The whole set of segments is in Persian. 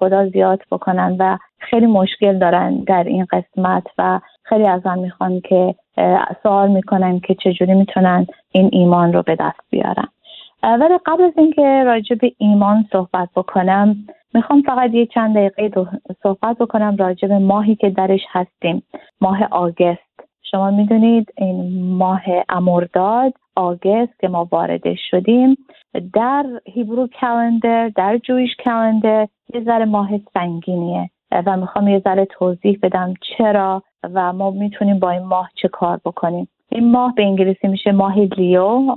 خدا زیاد بکنن و خیلی مشکل دارن در این قسمت و خیلی از من می‌خوان که سوال می‌کنن که چجوری می‌تونن این ایمان رو به دست بیارن. ولی قبل از اینکه راجع به ایمان صحبت بکنم می‌خوام فقط یه چند دقیقه صحبت بکنم راجع به ماهی که درش هستیم. ماه آگست. شما می‌دونید این ماه امرداد آگست که ما وارد شدیم. در هیبرو کلندر در جویش کلندر یه ذره ماه سنگینیه و می‌خوام یه ذره توضیح بدم چرا و ما می‌تونیم با این ماه چه کار بکنیم. این ماه به انگلیسی میشه ماه لیو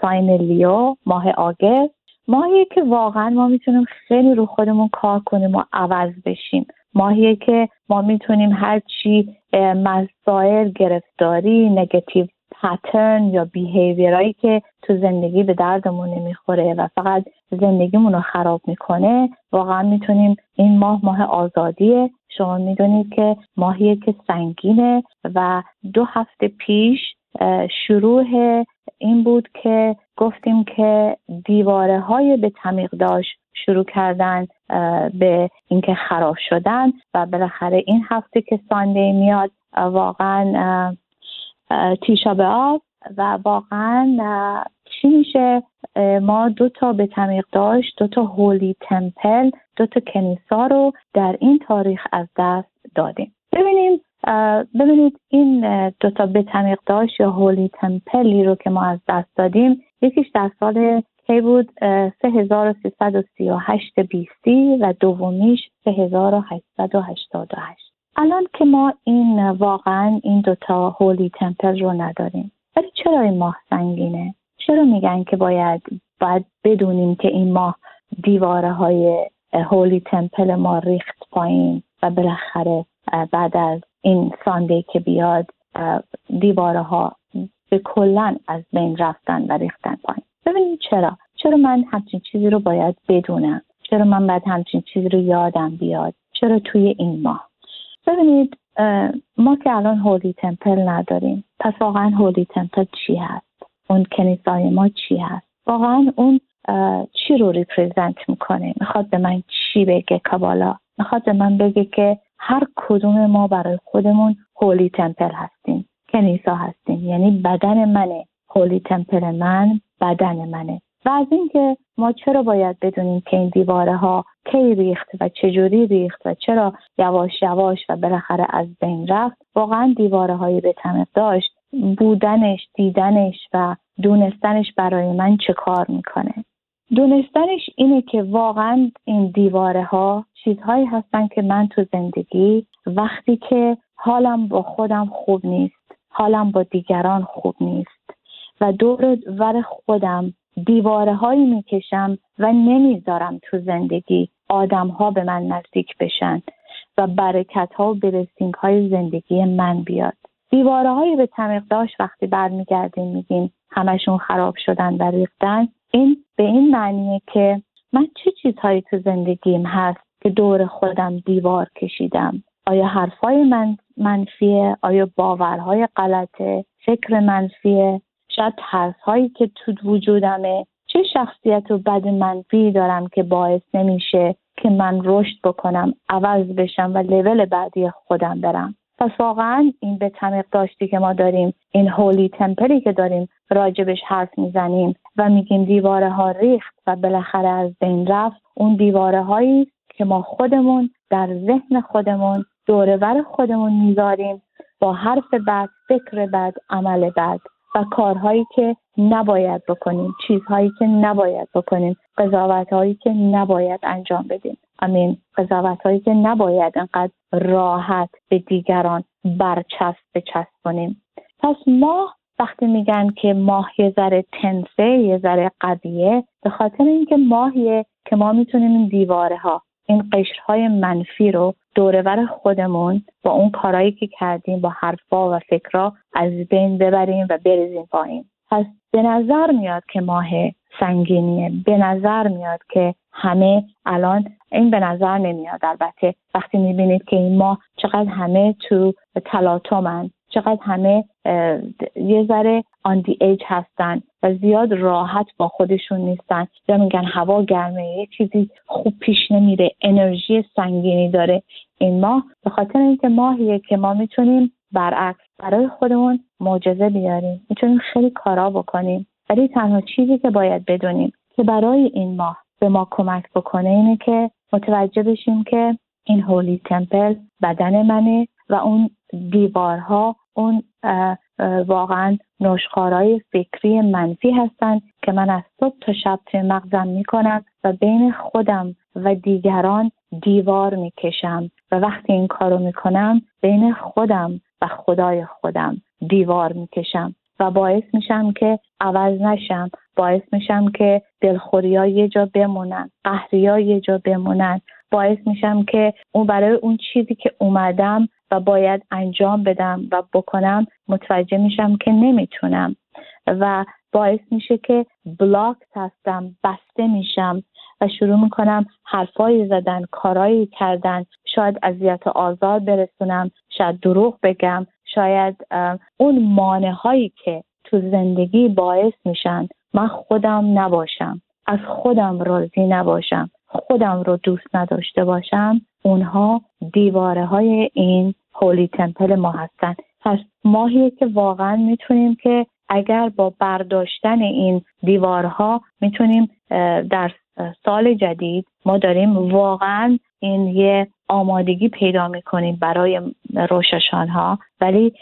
ساین لیو ماه آگست. ماهیه که واقعا ما می‌تونیم خیلی رو خودمون کار کنیم و عوض بشیم. ماهیه که ما می‌تونیم هرچی مسائل گرفتاری نگتیو پترن یا بیهیویرایی که تو زندگی به دردمون نمی‌خوره و فقط زندگیمون رو خراب می‌کنه واقعا می‌تونیم این ماه ماه آزادیه. شما می‌دونید که ماهیه که سنگینه و دو هفته پیش شروع این بود که گفتیم که دیواره های به تمیق داشت شروع کردن به اینکه خراب شدن و بالاخره این هفته که سانده میاد واقعا تیشا به آب و واقعا چی میشه؟ ما دو تا به تمیق داشت دو تا هولی تمپل دو تا کنیسا رو در این تاریخ از دست دادیم. ببینیم ببینید این دو تا به تمیق داشت یا هولی تمپلی رو که ما از دست دادیم یکیش در سال کی بود؟ 3338 بیسی و دومیش 3888 الان که ما این واقعا این دوتا هولی تمپل رو نداریم ولی چرا این ماه سنگینه؟ چرا میگن که باید باید بدونیم که این ماه دیواره های هولی تمپل ما ریخت پایین و بالاخره بعد از این سانده که بیاد دیواره ها به کلن از بین رفتن و ریختن پایین. ببینید چرا؟ چرا من همچین چیزی رو باید بدونم؟ چرا من باید همچین چیزی رو یادم بیاد؟ چرا توی این ماه؟ ببینید ما که الان هولی تمپل نداریم پس واقعا هولی تمپل چی هست؟ اون کنیسای ما چی هست؟ واقعا اون چی رو ریپرزنت می‌کنه؟ می‌خواد به من چی بگه کابالا؟ می‌خواد به من بگه که هر کدوم ما برای خودمون هولی تمپل هستیم کنیسا هستیم. یعنی بدن منه. هولی تمپل من بدن منه. و از اینکه ما چرا باید بدونیم که این دیواره ها کی ریخت و چجوری ریخت و چرا یواش یواش و بالاخره از بین رفت؟ واقعا دیواره های به داشت. بودنش دیدنش و دونستنش برای من چه کار می‌کنه؟ دونستنش اینه که واقعا این دیواره ها چیزهایی هستن که من تو زندگی وقتی که حالم با خودم خوب نیست حالم با دیگران خوب نیست و دور ور خودم دیواره هایی می‌کشم و نمی‌ذارم تو زندگی آدم ها به من نزدیک بشن و برکت ها و برسینگ های زندگی من بیاد. دیواره هایی به تمیق داشت وقتی برمیگردیم میگیم همشون خراب شدن و ریختن این به این معنیه که من چه چیزهایی تو زندگیم هست که دور خودم دیوار کشیدم؟ آیا حرفای من منفیه؟ آیا باورهای غلطه؟ فکر منفیه؟ شاید ترس هایی که تو وجودمه. چه شخصیت و بد منفی دارم که باعث نمیشه که من رشد بکنم عوض بشم و لول بعدی خودم برم. پس واقعا این به تمیق داشتی که ما داریم این هولی تمپلی که داریم راجبش حرف می‌زنیم و میگیم دیواره ها ریخت و بالاخره از بین رفت اون دیواره هایی که ما خودمون در ذهن خودمون دورور خودمون می‌ذاریم با حرف بد فکر بد عمل بد. و کارهایی که نباید بکنیم چیزهایی که نباید بکنیم قضاوت هایی که نباید انجام بدیم. امین قضاوت هایی که نباید انقدر راحت به دیگران برچسب بچسبونیم. پس ما وقتی میگن که ماه یه ذره تنسه یه ذره قویه به خاطر اینکه ماهیه که ما می‌تونیم این دیواره ها این قشرهای منفی رو دورور خودمون با اون کارهایی که کردیم با حرفا و فکرها از بین ببریم و بریزیم پایین. پس به نظر میاد که ماه سنگینیه. به نظر میاد که همه الان این به نظر نمیاد البته. وقتی می‌بینید که این ماه چقدر همه تو تلاطمن چقدر همه یه ذره آن دی ایج هستن و زیاد راحت با خودشون نیستن. یا میگن هوا گرمه یه چیزی خوب پیش نمیره انرژی سنگینی داره. این ماه به خاطر اینکه ماهیه که ما می‌تونیم برعکس برای خودمون معجزه بیاریم. می‌تونیم خیلی کارا بکنیم. ولی تنها چیزی که باید بدونیم که برای این ماه به ما کمک بکنه اینه که متوجه بشیم که این هولی تمپل بدن منه و اون دیوارها اون واقعا نشخارهای فکری منفی هستند که من از صبح تا شب توی مغزم می‌کنم و بین خودم و دیگران دیوار می‌کشم و وقتی این کارو می‌کنم بین خودم و خدای خودم دیوار می‌کشم و باعث میشم که عوض نشم باعث میشم که دلخوری ها یه جا بمونن قهری ها یه جا بمونن باعث میشم که اون برای اون چیزی که اومدم و باید انجام بدم و بکنم متوجه میشم که نمی‌تونم. و باعث میشه که بلاک هستم بسته میشم و شروع می‌کنم حرفایی زدن کارایی کردن. شاید اذیت آزار برسونم شاید دروغ بگم. شاید اون مانه هایی که تو زندگی باعث میشن من خودم نباشم. از خودم راضی نباشم. خودم رو دوست نداشته باشم. اونها دیواره های این هولی تمپل ما هستن. پس ماهیه که واقعا می‌تونیم که اگر با برداشتن این دیوارها می‌تونیم در سال جدید ما داریم واقعا این یه آمادگی پیدا می‌کنیم برای روششان ها ولی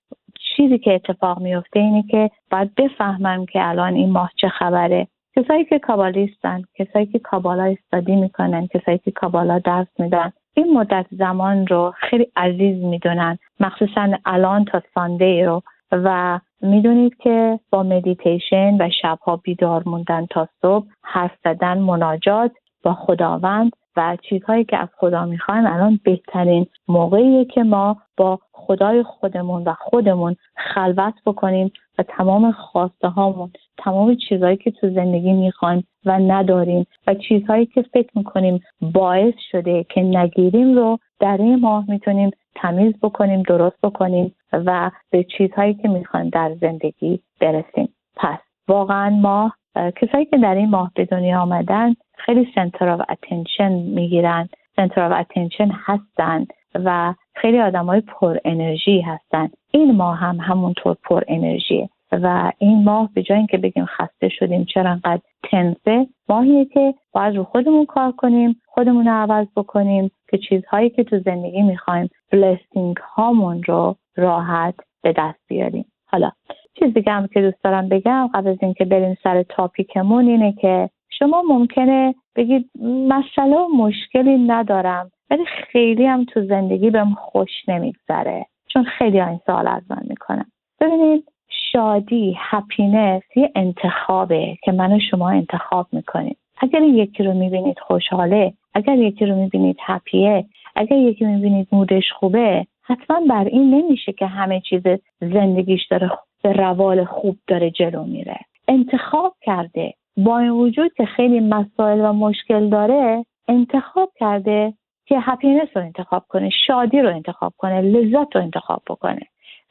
چیزی که اتفاق میفته اینه که باید بفهمم که الان این ماه چه خبره. کسایی که کابالیستن کسایی که کابالا استادی می‌کنن کسایی که کابالا درس میدن این مدت زمان رو خیلی عزیز می‌دونن مخصوصا الان تا سانده رو. و می‌دونید که با مدیتیشن و شبها بیدار موندن تا صبح حرف زدن مناجات با خداوند و چیزهایی که از خدا می‌خوایم الان بهترین موقعیه که ما با خدای خودمون و خودمون خلوت بکنیم و تمام خواسته هامون تمام چیزهایی که تو زندگی می‌خوایم و نداریم و چیزهایی که فکر می‌کنیم باعث شده که نگیریم رو در این ماه می‌تونیم تمیز بکنیم درست بکنیم و به چیزهایی که می‌خوایم در زندگی برسیم. پس واقعا ما کسایی که در این ماه به دنیا آمدن خیلی center of attention می‌گیرن. center of attention هستن و خیلی آدم های پر انرژی هستن. این ماه هم همونطور پر انرژیه و این ماه به جای اینکه بگیم خسته شدیم چرا انقدر tense ه ماهیه که باید رو خودمون کار کنیم خودمون رو عوض بکنیم که چیزهایی که تو زندگی می‌خوایم blessing هامون رو راحت به دست بیاریم. حالا چیز دیگه هم که دوست دارم بگم قبل از اینکه بریم سر تاپیکمون اینه که شما ممکنه بگید مسئله و مشکلی ندارم ولی خیلی هم تو زندگی بهم خوش نمیگذره چون خیلی این سوال از من می‌کنم. ببینید شادی هپینس یه انتخابه که من و شما انتخاب می‌کنیم. اگر یکی رو می‌بینید خوشحاله اگر یکی رو می‌بینید هپیه اگر یکی می‌بینید مودش خوبه حتما بر این نمیشه که همه چیز زندگیش داره به روال خوب داره جلو میره. انتخاب کرده. با این وجود که خیلی مسائل و مشکل داره انتخاب کرده که هپینس رو انتخاب کنه شادی رو انتخاب کنه لذت رو انتخاب بکنه.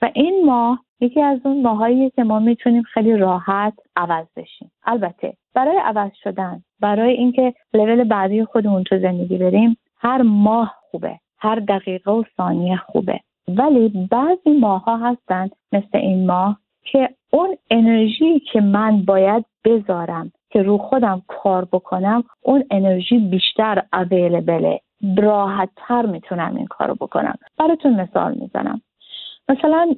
و این ماه یکی از اون ماهایی که ما می‌تونیم خیلی راحت عوض بشیم. البته برای عوض شدن برای اینکه لول بعدی خودمون تو زندگی بریم هر ماه خوبه هر دقیقه و ثانیه خوبه. ولی بعضی ماه ها هستن مثل این ماه که اون انرژی که من باید بذارم که رو خودم کار بکنم اون انرژی بیشتر اویلیبله راحت تر می‌تونم این کارو بکنم. براتون مثال می‌زنم. مثلا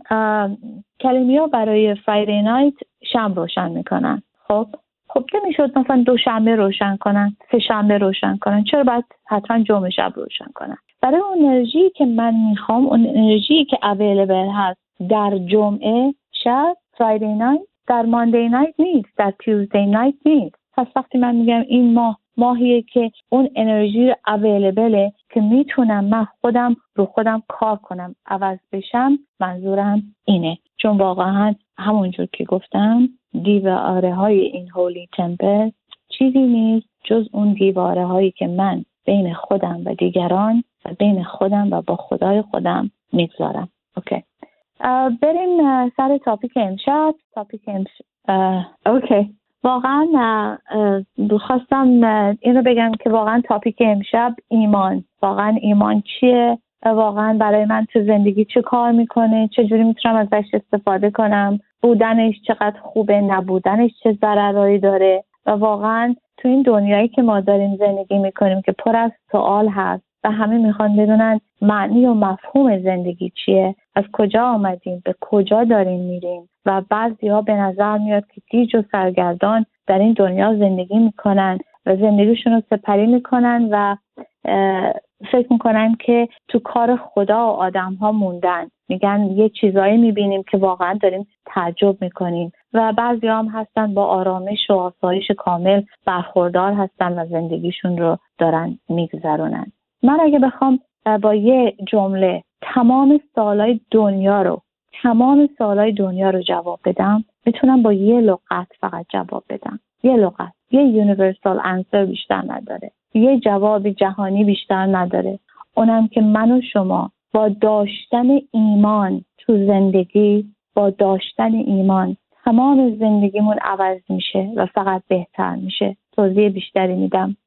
ها برای فرایدی نایت شم روشن می‌کنن. خب؟ خب نمی‌شد مثلا دو شنبه روشن کنن سه شنبه روشن کنن. چرا باید حتما جمعه شب روشن کنن؟ برای اون انرژی که من می‌خوام اون انرژی که اویلیبل هست در جمعه شب فرایدی نایت در ماندی نایت نیست در تیوزدی نایت نیست. پس وقتی من میگم این ماه ماهیه که اون انرژی اویلیبله که می‌تونم من خودم رو خودم کار کنم عوض بشم منظورم اینه. چون واقعا همونجور که گفتم دیواره های این هولی تمپل چیزی نیست جز اون دیواره هایی که من بین خودم و دیگران و بین خودم و با خدای خودم می‌گذارم. OK. بریم سر topic امشب. topic امشب OK. واقعا خواستم این رو بگم که واقعا topic امشب ایمان. واقعا ایمان چیه؟ واقعا برای من تو زندگی چه کار می‌کنه؟ چجوری می‌تونم ازش استفاده کنم؟ بودنش چقدر خوبه نبودنش چه ضررهایی داره و واقعا تو این دنیایی که ما داریم زندگی می‌کنیم که پر از سوال هست و همه می‌خوان بدونن معنی و مفهوم زندگی چیه از کجا آمدیم به کجا داریم میریم و بعضی ها به نظر میاد که گیج و سرگردان در این دنیا زندگی می‌کنن و زندگیشون رو سپری می‌کنن و فکر می‌کنن که تو کار خدا و آدم ها موندن. میگن یه چیزایی می‌بینیم که واقعا داریم تعجب می‌کنیم. و بعضی هم هستن با آرامش و آسایش کامل برخوردار هستن و زندگیشون رو دارن میگذرونن. من اگه بخوام با یه جمله تمام سالهای دنیا رو تمام سالهای دنیا رو جواب بدم می‌تونم با یه لغت فقط جواب بدم. یه لغت. یه یونیورسال انسر بیشتر نداره. یه جواب جهانی بیشتر نداره. اونم که من و شما با داشتن ایمان تو زندگی با داشتن ایمان تمام زندگیمون عوض میشه و فقط بهتر میشه. توضیح بیشتری میدم.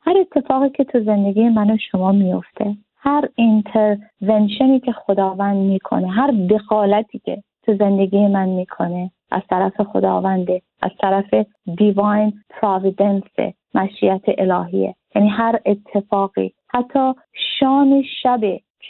هر اتفاقی که تو زندگی من و شما میفته هر اینترونشنی که خداوند می‌کنه هر دخالتی که تو زندگی من می‌کنه از طرف خداونده از طرف دیواین پراویدنس مشیت الهیه. یعنی هر اتفاقی حتی شام شب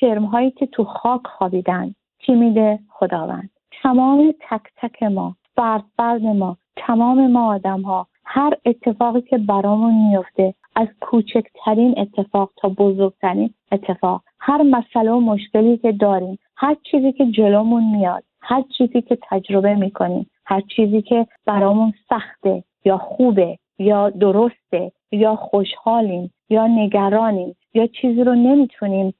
کرمهایی که تو خاک خوابیدن. کی میده خداوند؟ تمام تک تک ما فرد فرد ما تمام ما آدم ها هر اتفاقی که برامون میفته از کوچکترین اتفاق تا بزرگترین اتفاق. هر مسئله و مشکلی که داریم هر چیزی که جلومون میاد هر چیزی که تجربه می‌کنیم هر چیزی که برامون سخته یا خوبه یا درسته یا خوشحالیم یا نگرانیم یا چیزی رو نمی‌تونیم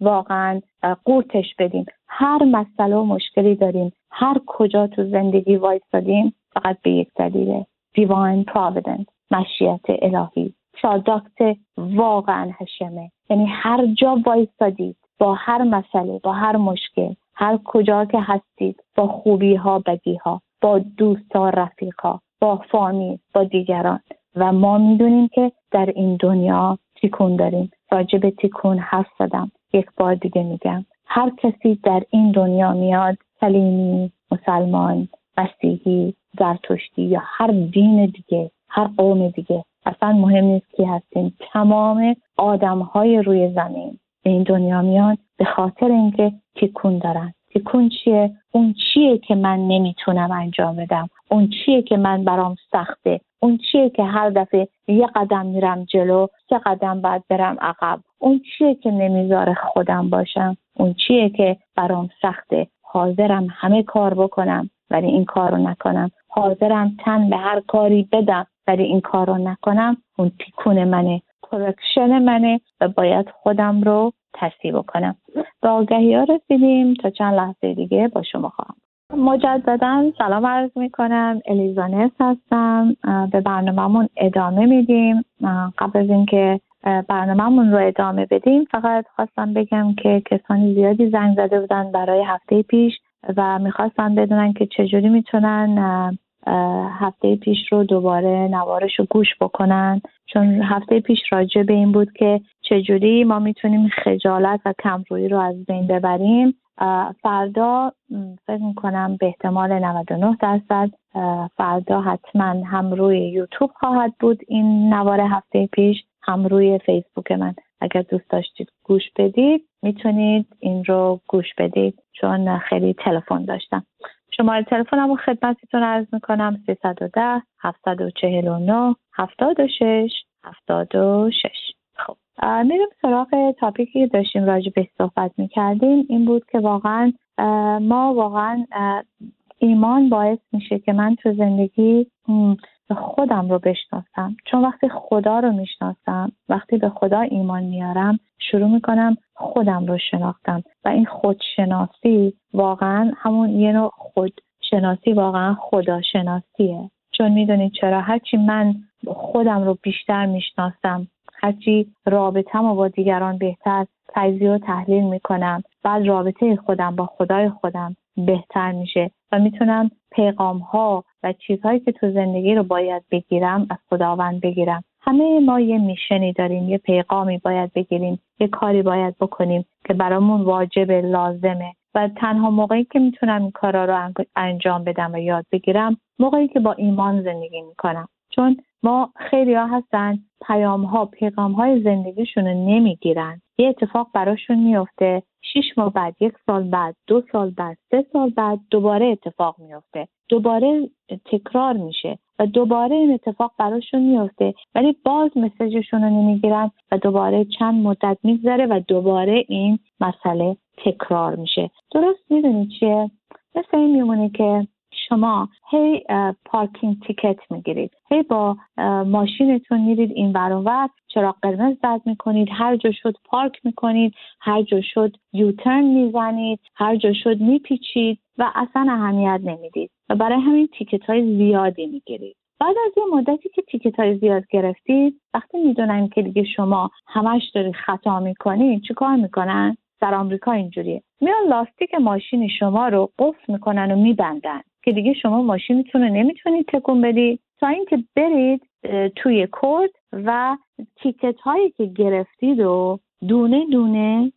واقعا قورتش بدیم. هر مسئله و مشکلی داریم. هر کجا تو زندگی وایستادیم فقط به یک دلیله divine providence مشیت الهی. پرادکت واقعا هشمه یعنی هر جا وایستادید با هر مسئله با هر مشکل هر کجا که هستید با خوبی ها بدی ها با دوست ها رفیق ها با فامیل با دیگران. و ما می‌دونیم که در این دنیا تیکون داریم. راجع به تیکون حرف زدم. یک بار دیگه میگم. هر کسی در این دنیا میاد سلیمی مسلمان مسیحی زرتشتی یا هر دین دیگه هر قوم دیگه اصلا مهم نیست کی هستیم. تمام آدم های روی زمین به این دنیا میان به خاطر اینکه تیکون دارن. تیکون چیه؟ اون چیه که من نمی‌تونم انجام بدم؟ اون چیه که من برام سخته؟ اون چیه که هر دفعه یه قدم میرم جلو سه قدم بعد برم عقب؟ اون چیه که نمی‌ذاره خودم باشم؟ اون چیه که برام سخته؟ حاضرم همه کار بکنم ولی این کار رو نکنم. حاضرم تن به هر کاری بدم ولی این کار رو نکنم. اون تیکون منه کرکشن منه و باید خودم رو تصدیح بکنم. به آگهی ها رسیدیم تا چند لحظه دیگه با شما خواهم. مجددا سلام عرض می کنم الیزانس هستم. به برنامهمون ادامه میدیم. قبل از اینکه برنامهمون رو ادامه بدیم فقط خواستم بگم که کسانی زیادی زنگ زده بودن برای هفته پیش و می‌خواستن بدونن که چجوری می‌تونن هفته پیش رو دوباره نوارش رو گوش بکنن. چون هفته پیش راجع به این بود که چجوری ما می‌تونیم خجالت و کمرویی رو از بین ببریم. فردا فکر می‌کنم به احتمال 99 درصد فردا حتما هم روی یوتیوب خواهد بود این نوار هفته پیش هم روی فیسبوک من. اگر دوست داشتید گوش بدید می‌تونید این رو گوش بدید چون خیلی تلفن داشتم. شماره تلفنم رو خدمتتون عرض می‌کنم. 310 749 76 76 خب میریم سراغ تاپیکی که داشتیم راجع به صحبت می‌کردیم. این بود که واقعا ما واقعا ایمان باعث میشه که من تو زندگی خودم رو بشناسم چون وقتی خدا رو می‌شناسم وقتی به خدا ایمان میارم شروع می‌کنم خودم رو شناختم. و این خودشناسی واقعا همون یه نوع خودشناسی واقعا خداشناسیه. چون می‌دونید چرا؟ هرچی من خودم رو بیشتر می‌شناسم هرچی رابطم و با دیگران بهتر تجزیه و تحلیل می‌کنم بعد رابطه خودم با خدای خودم. بهتر میشه و می‌تونم پیغام ها و چیزهایی که تو زندگی رو باید بگیرم از خداوند بگیرم. همه ما یه میشنی داریم یه پیغامی باید بگیریم یه کاری باید بکنیم که برامون واجب لازمه. و تنها موقعی که می‌تونم این کارا رو انجام بدم و یاد بگیرم موقعی که با ایمان زندگی می‌کنم. چون ما خیلی ها هستن پیام ها پیغام های زندگیشون رو نمی‌گیرن. یه اتفاق براشون میفته شیش ماه بعد یک سال بعد دو سال بعد سه سال بعد دوباره اتفاق میفته دوباره تکرار میشه و دوباره این اتفاق براشون میفته ولی باز مسیجشون رو نمی‌گیرن و دوباره چند مدت میگذره و دوباره این مسئله تکرار میشه. درست می‌دونی چیه؟ مثل این میمونه که شما هی پارکینگ تیکت می‌گیرید. هی با ماشینتون میرید این ور چرا قرمز زد می‌کنید. هر جا شد پارک می‌کنید. هر جا شد یوترن می‌زنید. هر جا شد میپیچید و اصلا اهمیت نمی‌دید. و برای همین تیکت های زیادی می‌گیرید. بعد از یه مدتی که تیکت های زیاد گرفتید وقتی می‌دونن که دیگه شما همش دارید خطا می‌کنید چیکار می‌کنن؟ در آمریکا اینجوریه. میان لاستیک ماشین شما رو قفل می‌کنن و میبندن. که دیگه شما ماشینتون رو نمی‌تونید تکون بدید تا اینکه برید توی کورت و تیکت هایی که گرفتید و دونه دونه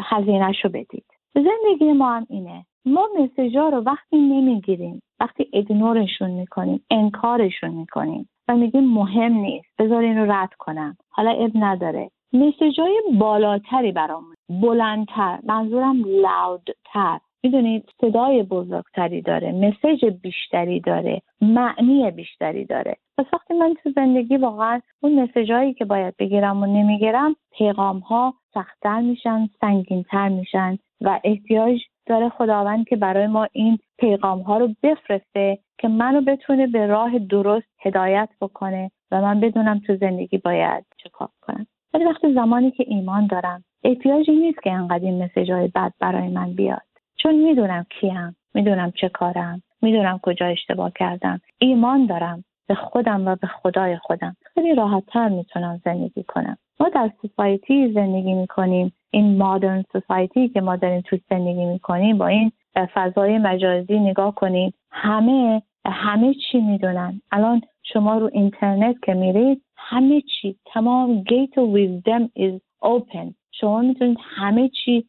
هزینهش رو بدید. زندگی ما هم اینه. ما مسیجا رو وقتی نمی‌گیریم وقتی اگنورشون می‌کنیم انکارشون می‌کنیم و میگیم مهم نیست. بذار این رو رد کنم. حالا اب نداره. مسیجای بالاتری برامون. بلندتر. منظورم لاودتر می‌دونید صدای بزرگتری داره مسیج بیشتری داره معنی بیشتری داره. پس وقتی من تو زندگی واقعا اون مسیج هایی که باید بگیرم و نمی‌گیرم پیغام ها سختتر میشن سنگینتر میشن و احتیاج داره خداوند که برای ما این پیغام ها رو بفرسته که منو بتونه به راه درست هدایت بکنه و من بدونم تو زندگی باید چه کار کنم. ولی وقتی زمانی که ایمان دارم احتیاجی نیست که انقدر این مسیج های بد برای من بیاد. چون می‌دونم کیم می‌دونم چه کارم می‌دونم کجا اشتباه کردم. ایمان دارم به خودم و به خدای خودم. خیلی راحتتر می‌تونم زندگی کنم. ما در سوسایتی زندگی می‌کنیم. این مادرن سوسایتی که ما داریم توی زندگی می‌کنیم با این فضای مجازی نگاه کنید همه همه چی می‌دونن. الان شما رو اینترنت که میرید همه چی تمام gate of wisdom is open. شما می‌تونید همه چی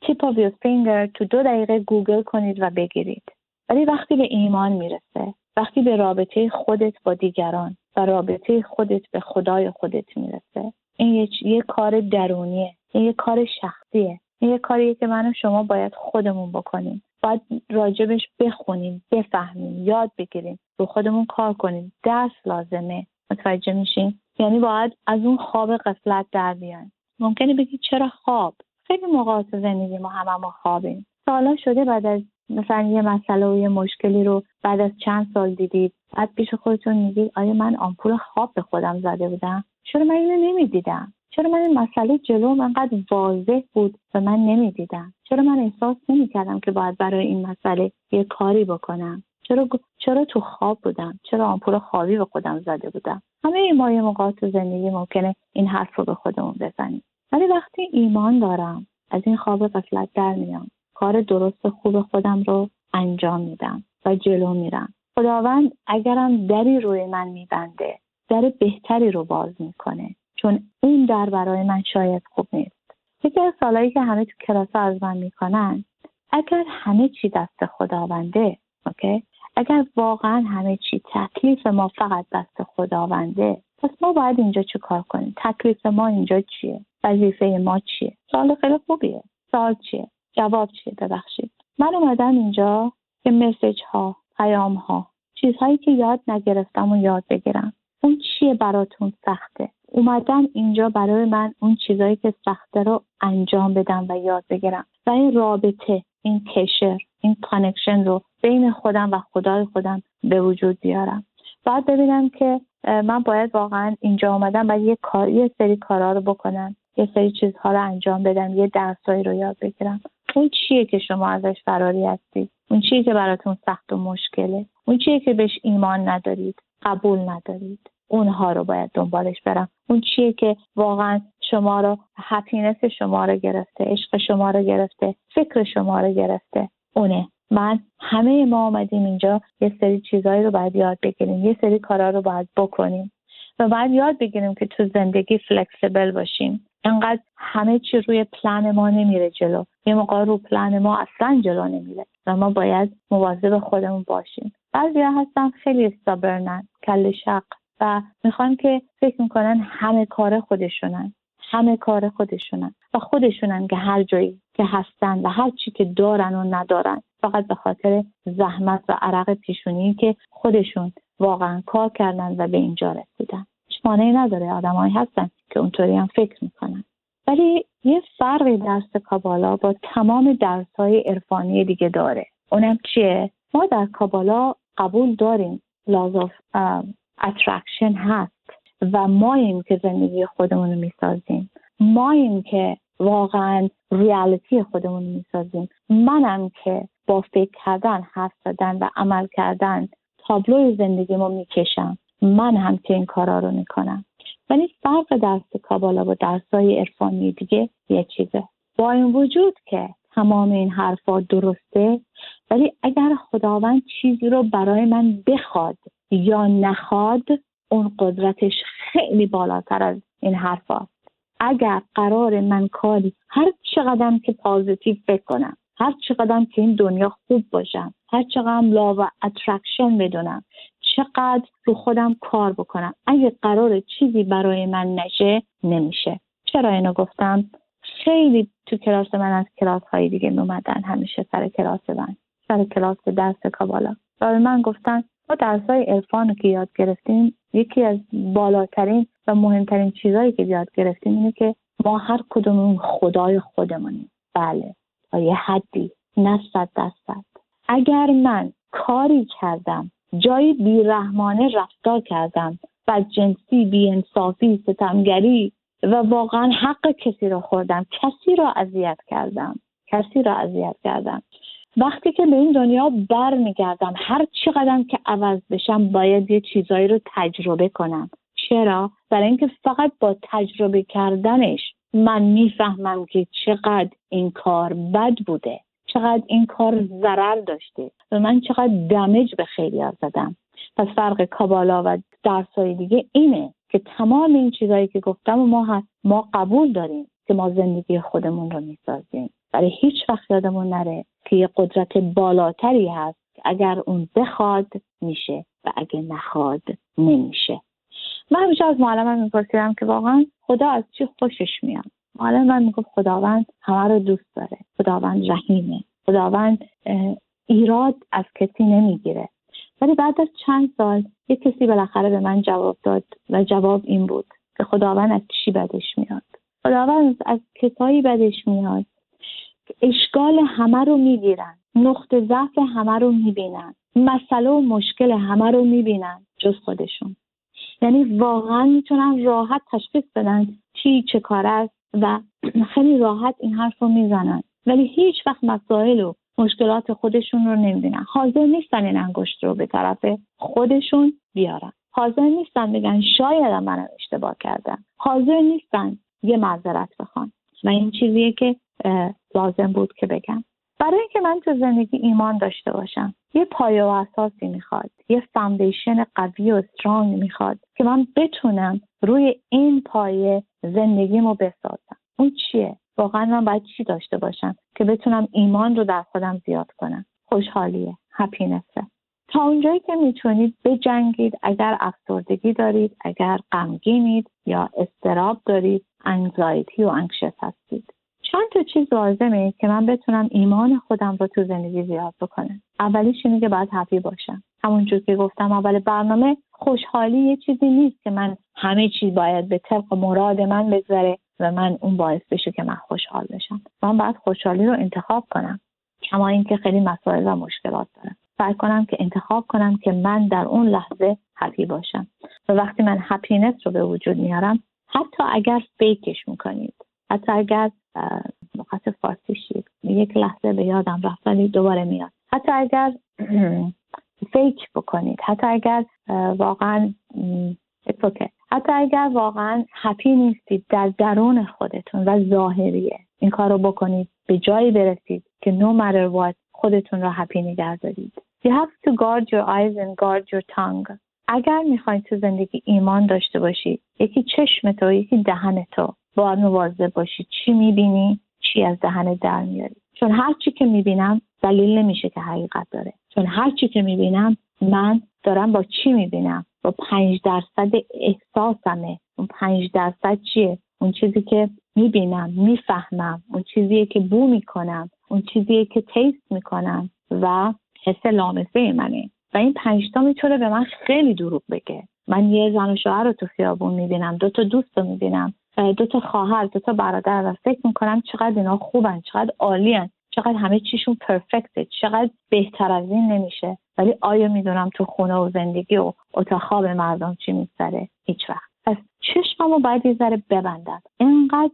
tip of your finger تو دو دقیقه گوگل کنید و بگیرید. ولی وقتی به ایمان می‌رسه وقتی به رابطه خودت با دیگران و رابطه خودت به خدای خودت می‌رسه این یه, یه کار درونیه این یه کار شخصیه. این یه کاریه که من شما باید خودمون بکنیم. باید راجبش بخونیم بفهمیم یاد بگیریم رو خودمون کار کنیم. درس لازمه. متوجه میشیم یعنی باید از اون خواب قفلت در بیان ممکنه بگی چرا خواب؟ خیلی موقعات زندگی ما همه ما خوابیم. سالا شده بعد از مثلا یه مسئله و یه مشکلی رو بعد از چند سال دیدید بعد پیش خودتون میگید آیا من آمپول خواب به خودم زده بودم؟ چرا من اینو نمی‌دیدم؟ چرا من این مسئله جلو انقدر واضح بود و من نمی‌دیدم؟ چرا من احساس نمی‌کردم که باید برای این مسئله یه کاری بکنم؟ چرا چرا تو خواب بودم؟ چرا آمپول خوابی به خودم زده بودم؟ همه ما موقع تو زندگی ممکنه این حرف رو به خودمون بزنیم. ولی وقتی ایمان دارم از این خواب غفلت در میام کار درست خوب خودم رو انجام میدم و جلو میرم. خداوند اگرم دری روی من میبنده در بهتری رو باز می‌کنه چون اون در برای من شاید خوب نیست. یکی از سالهایی که همه تو کلاس از من می‌کنن اگر همه چی دست خداونده OK؟ اگر واقعا همه چی تکلیف ما فقط دست خداونده پس ما باید اینجا چه کار کنیم؟ تکلیف ما اینجا چیه؟ وظیفه ما چیه؟ سوال خیلی خوبیه. سوال چیه؟ جواب چیه؟ ببخشید. من اومدم اینجا که message ها پیام ها چیزهایی که یاد نگرفتم و یاد بگیرم. اون چیه براتون سخته؟ اومدم اینجا برای من اون چیزهایی که سخته رو انجام بدم و یاد بگیرم. و این رابطه این קשר این connection رو بین خودم و خدای خودم به وجود بیارم. بعد ببینم که من باید واقعا اینجا آمدم و یه کار یه سری کارا رو بکنم. یه سری چیزها رو انجام بدم یه درسایی رو یاد بگیرم. اون چیه که شما ازش فراری هستید اون چیه که براتون سخت و مشکله؟ اون چیه که بهش ایمان ندارید قبول ندارید؟ اونها رو باید دنبالش برم. اون چیه که واقعا شما رو هپینس شما رو گرفته عشق شما رو گرفته فکر شما رو گرفته. اونه. من همه ما آمدیم اینجا یه سری چیزهایی رو باید یاد بگیریم یه سری کارا رو باید بکنیم. و باید یاد بگیریم که تو زندگی فلکسیبل باشیم. انقدر همه چی روی پلن ما نمیره جلو. یه موقع رو پلن ما اصلا جلو نمیره و ما باید مواظب خودمون باشیم. بعضی هستن خیلی استابرنن کل شق و می‌خوان که فکر می‌کنن همه کار خودشونن همه کار خودشونن و خودشونن که هر جایی که هستن و هر چی که دارن و ندارن. فقط به خاطر زحمت و عرق پیشونی که خودشون واقعا کار کردن و به اینجا رسیدن. مانعی نداره آدمایی هستن که اونطوری هم فکر می‌کنن. ولی یه فرقی درس کابالا با تمام درس های عرفانی دیگه داره. اونم چیه؟ ما در کابالا قبول داریم laws of attraction هست و ماییم که زندگی خودمون رو می‌سازیم. ماییم که واقعا reality خودمون رو می‌سازیم. منم که با فکر کردن حرف زدن و عمل کردن تابلوی زندگیمو می‌کشم. من هم که این کارا رو می‌کنم. ولی فرق درس کابالا با درسای عرفانی دیگه یه چیزه. با این وجود که تمام این حرفا درسته ولی اگر خداوند چیزی رو برای من بخواد یا نخواد اون قدرتش خیلی بالاتر از این حرفاست. اگر قرار من کاری هر چقدر که positive فکر کنم هر چقدر که این دنیا خوب باشم هر چقدر law of attraction بدونم چقدر رو خودم کار بکنم. اگه قرار چیزی برای من نشه نمیشه. چرا اینو گفتم؟ خیلی تو کلاس من از کلاس های دیگه اومدن همیشه سر کلاس من. سر کلاس درس کابالا. و به من گفتن ما درس های عرفان که یاد گرفتیم یکی از بالاترین و مهمترین چیزهایی که یاد گرفتیم اینه که ما هر کدوم خدای خودمونیم. بله تا یه حدی نه صد درصد. اگر من کاری کردم جایی بیرحمانه رفتار کردم و جنسی بیانصافی ستمگری و واقعا حق کسی رو خوردم. کسی را اذیت کردم. کسی را اذیت کردم. وقتی که به این دنیا برمیگردم هر چقدر که عوض بشم باید یه چیزایی رو تجربه کنم. چرا؟ برای اینکه فقط با تجربه کردنش من می‌فهمم که چقدر این کار بد بوده. چقدر این کار ضرر داشته و من چقدر دمج به خیلی زدم. پس فرق کابالا و درسای دیگه اینه که تمام این چیزهایی که گفتم و ما ما قبول داریم که ما زندگی خودمون رو می‌سازیم. برای هیچ وقت یادمون نره که یه قدرت بالاتری هست که اگر اون بخواد میشه و اگه نخواد نمیشه. من همیشه از معلمم میپرسیدم که واقعا خدا از چی خوشش میاد. معلم من می‌گفت خداوند همه رو دوست داره. خداوند رحیمه. خداوند ایراد از کسی نمی‌گیره. ولی بعد از چند سال یه کسی بالاخره به من جواب داد و جواب این بود که خداوند از چی بدش میاد. خداوند از کسایی بدش میاد اشکال همه رو می‌گیرن نقطه ضعف همه رو می‌بینن مسئله و مشکل همه رو می‌بینن جز خودشون. یعنی واقعا می‌تونن راحت تشخیص بدن چی چه کار است. و خیلی راحت این حرف رو می‌زنن. ولی هیچ وقت مسائل و مشکلات خودشون رو نمی‌بینن. حاضر نیستن این انگشت رو به طرف خودشون بیارن. حاضر نیستن بگن شاید من اشتباه کردم. حاضر نیستن یه معذرت بخوان. و این چیزیه که لازم بود که بگم. برای اینکه من تو زندگی ایمان داشته باشم یه پایه و اساسی می‌خواد یه foundation قوی و strong می‌خواد که من بتونم روی این پایه زندگیمو بسازم. اون چیه؟ واقعا من باید چی داشته باشم که بتونم ایمان رو در خودم زیاد کنم؟ خوشحالیه هپینسه تا اونجایی که می‌تونید بجنگید اگر افسردگی دارید اگر غمگینید یا استراب دارید انگزایتی و انکشس هستید. چیز لازمه که من بتونم ایمان خودم رو تو زندگی زیاد بکنم. اولیش اینه که باید هپی باشم. همونجور که گفتم اول برنامه خوشحالی یه چیزی نیست که من همه چیز باید به طبق مراد من بگذره و من اون باعث بشه که من خوشحال بشم. من باید خوشحالی رو انتخاب کنم. کما اینکه خیلی مسائل و مشکلات دارم. سعی کنم که انتخاب کنم که من در اون لحظه هپی باشم. و وقتی من هپینس رو به وجود میارم حتی اگر فیکش می‌کنید حتی اگر مقصد فارسی شید یک لحظه به یادم رفت ولی دوباره میاد. حتی اگر فیک بکنید حتی اگر واقعا. حتی اگر واقعا هپی نیستید در درون خودتون و ظاهریه. این کار رو بکنید به جایی برسید که no matter what خودتون را هپی نگه دارید You have to guard your eyes and guard your tongue. اگر می‌خواید تو زندگی ایمان داشته باشی یکی چشم تو یکی دهن تو باید مواظب باشی. چی می‌بینی؟ چی از دهن در میاری. چون هر چی که می‌بینم دلیل نمیشه که حقیقت داره. چون هر چی که می‌بینم من دارم با چی می‌بینم؟ با پنج درصد احساسمه. اون پنج درصد چیه؟ اون چیزی که می‌بینم می‌فهمم. اون چیزیه که بو می‌کنم. اون چیزیه که تیست می‌کنم. و حس لامسه منه. و این پنجتا می‌تونه به من خیلی دروغ بگه. من یه زن و شوهر رو تو خیابون می‌بینم. دو تا دوست رو می‌بینم. دو تا خواهر دو تا برادر و فکر می‌کنم چقدر اینا خوبن چقدر عالیان چقدر همه چیشون پرفکته چقدر بهتر از این نمیشه. ولی آیا می‌دونم تو خونه و زندگی و اتاق خواب مردم چی میگذره؟ هیچ وقت. پس چشممو باید یه ذره ببندم. اینقدر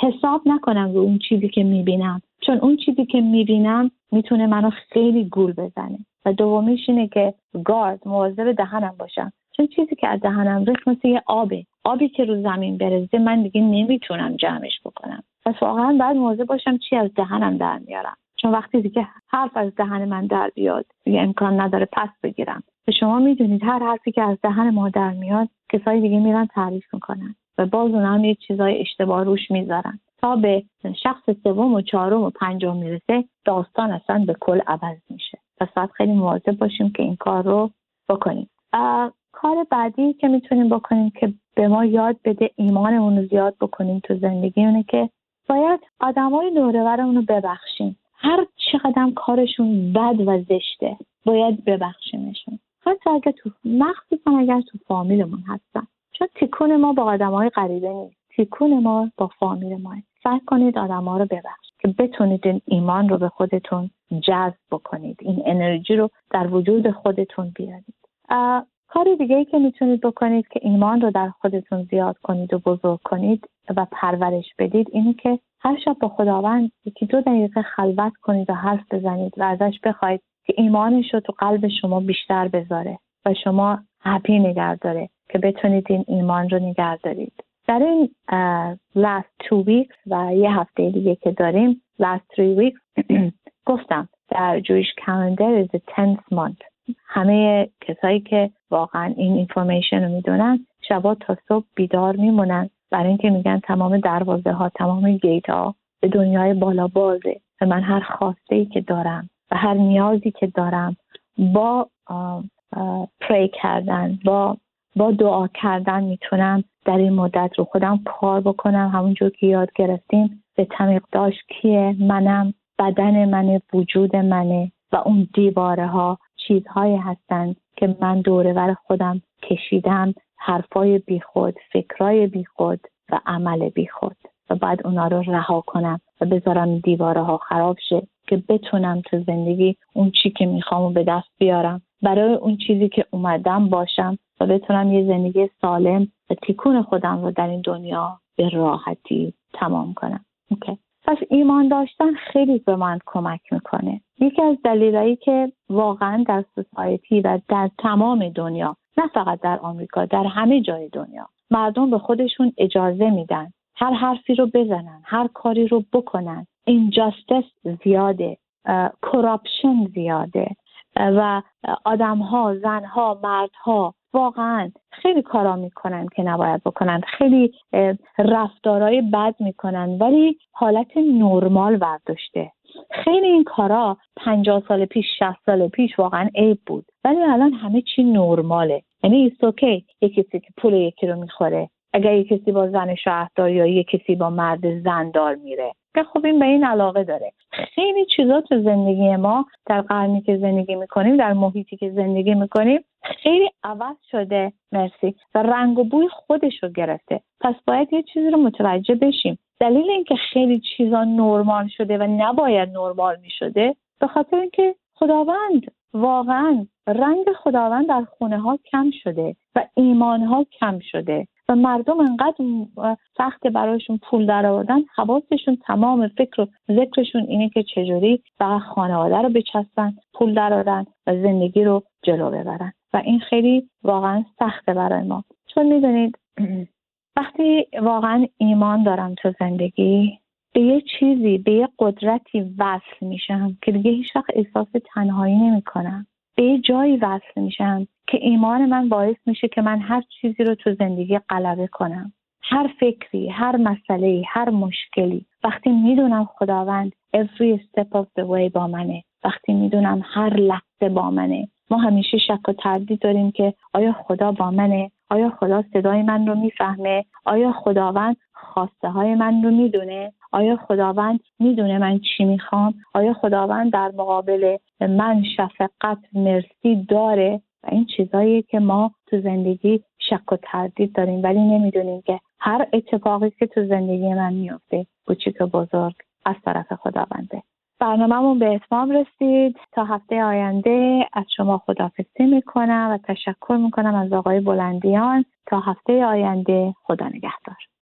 حساب نکنم رو اون چیزی که می‌بینم. چون اون چیزی که می‌بینم می‌تونه منو خیلی گول بزنه. و دومیش اینه که گارد مواظب دهنم باشم. چون چیزی که از دهنم ریخت مثل یه آبه. آبی که رو زمین برزه من دیگه نمی‌تونم جمعش بکنم. پس واقعا باید موضوع باشم چی از دهنم در میارم. چون وقتی دیگه حرف از دهن من در بیاد دیگه امکان نداره پس بگیرم. به شما می‌دونید هر حرفی که از دهن ما در میاد کسای دیگه میرن تعریف می‌کنن و باز اون هم یه چیزای اشتباه روش می‌ذارن. تا به شخص سوم و چهارم و پنجم می‌رسه داستان اصلا به کل عوض میشه. پس باید خیلی مواظب باشیم که این کار رو بکنیم. کار بعدی که می‌تونیم بکنیم که به ما یاد بده ایمانمون رو زیاد بکنیم تو زندگی اونه که باید آدمای دورورمون رو ببخشیم. هر چقدر کارشون بد و زشته باید ببخشیمشون. حتی اگر تو مخصوصا اگر تو فامیلمون هستن. چون تیکون ما با آدمای غریبه نیست. تیکون ما با فامیل ما سعی کنید آدم ها رو ببخشید که بتونید این ایمان رو به خودتون جذب بکنید. این انرژی رو در وجود خودتون بیارید. کار دیگه ای که می‌تونید بکنید که ایمان رو در خودتون زیاد کنید و بزرگ کنید و پرورش بدید اینه که هر شب با خداوند یکی دو دقیقه خلوت کنید و حرف بزنید و ازش بخواید که ایمانش رو تو قلب شما بیشتر بذاره و شما هپی نگه داره که بتونید این ایمان رو نگه دارید. در این last two weeks و یه هفته دیگه که داریم last three weeks گفتم در Jewish calendar is the 10th month. همه کسایی که واقعا این اینفورمیشن رو می‌دونن. شبا تا صبح بیدار میمونن. برای اینکه میگن تمام دروازه ها تمام گیت ها به دنیای بالا بازه و من هر خواسته ای که دارم و هر نیازی که دارم با پری کردن با با دعا کردن می‌تونم در این مدت رو خودم کار بکنم. همونجور که یاد گرفتیم به تمیق داشت کیه؟ منم. بدن منه وجود منه و اون دیواره ها چیزهایی هستند که من دوره خودم کشیدم حرفای بیخود فکرای بیخود و عمل بیخود و بعد اونا رو رها کنم و بذارم دیواره ها خراب شه که بتونم تو زندگی اون چی که می‌خوام و به دست بیارم برای اون چیزی که اومدم باشم و بتونم یه زندگی سالم و تیکون خودم رو در این دنیا به راحتی تمام کنم اوکی. پس ایمان داشتن خیلی به من کمک می‌کنه. یکی از دلیلایی که واقعا در سوسایتی و در تمام دنیا نه فقط در آمریکا در همه جای دنیا مردم به خودشون اجازه میدن هر حرفی رو بزنن هر کاری رو بکنن. اینجاستس زیاده corruption زیاده. و آدم ها زن ها مرد ها واقعا خیلی کارا می‌کنن که نباید بکنن. خیلی رفتارهای بد می‌کنن ولی حالت نرمال برداشته. خیلی این کارا پنجاه سال پیش شصت سال پیش واقعا عیب بود. ولی الان همه چی نرماله. یعنی ایست اوکی یه کسی که پول یکی رو می‌خوره. اگر یه کسی با زن شهردار یا یه کسی با مرد زندار میره که خب این به این علاقه داره. خیلی چیزا تو زندگی ما در قرنی که زندگی می‌کنیم در محیطی که زندگی می‌کنیم خیلی عوض شده. مرسی. و رنگ و بوی خودش رو گرفته. پس باید یه چیزی رو متوجه بشیم. دلیل اینکه خیلی چیزا نرمال شده و نباید نرمال می‌شده به خاطر اینکه خداوند واقعا رنگ خداوند در خونه ها کم شده و ایمان ها کم شده. و مردم انقدر سخت برایشون پول در آوردن حواسشون تمام فکر و ذکرشون اینه که چجوری فقط خانواده رو بچسبن پول درارن و زندگی رو جلو ببرن. و این خیلی واقعا سخته برای ما. چون می‌دونید وقتی واقعا ایمان دارم تو زندگی به یه چیزی به یه قدرتی وصل میشم که دیگه هیچ وقت احساس تنهایی نمی‌کنم. به یه جایی وصل میشم که ایمان من باعث میشه که من هر چیزی رو تو زندگی غلبه کنم. هر فکری هر مسئله هر مشکلی. وقتی می‌دونم خداوند every step of the way با منه. وقتی می‌دونم هر لحظه با منه. ما همیشه شک و تردید داریم که آیا خدا با منه؟ آیا خدا صدای من رو می‌فهمه؟ آیا خداوند خواسته های من رو می‌دونه؟ آیا خداوند می‌دونه من چی می‌خوام؟ آیا خداوند در مقابل من شفقت مرسی داره؟ و این چیزایی که ما تو زندگی شک و تردید داریم ولی نمی‌دونیم که هر اتفاقی که تو زندگی من میفته کوچیک و بزرگ از طرف خداونده. برنامهمون به اتمام رسید. تا هفته آینده از شما خدافزی می‌کنم و تشکر می‌کنم از آقای بلندیان. تا هفته آینده خدا نگهدار.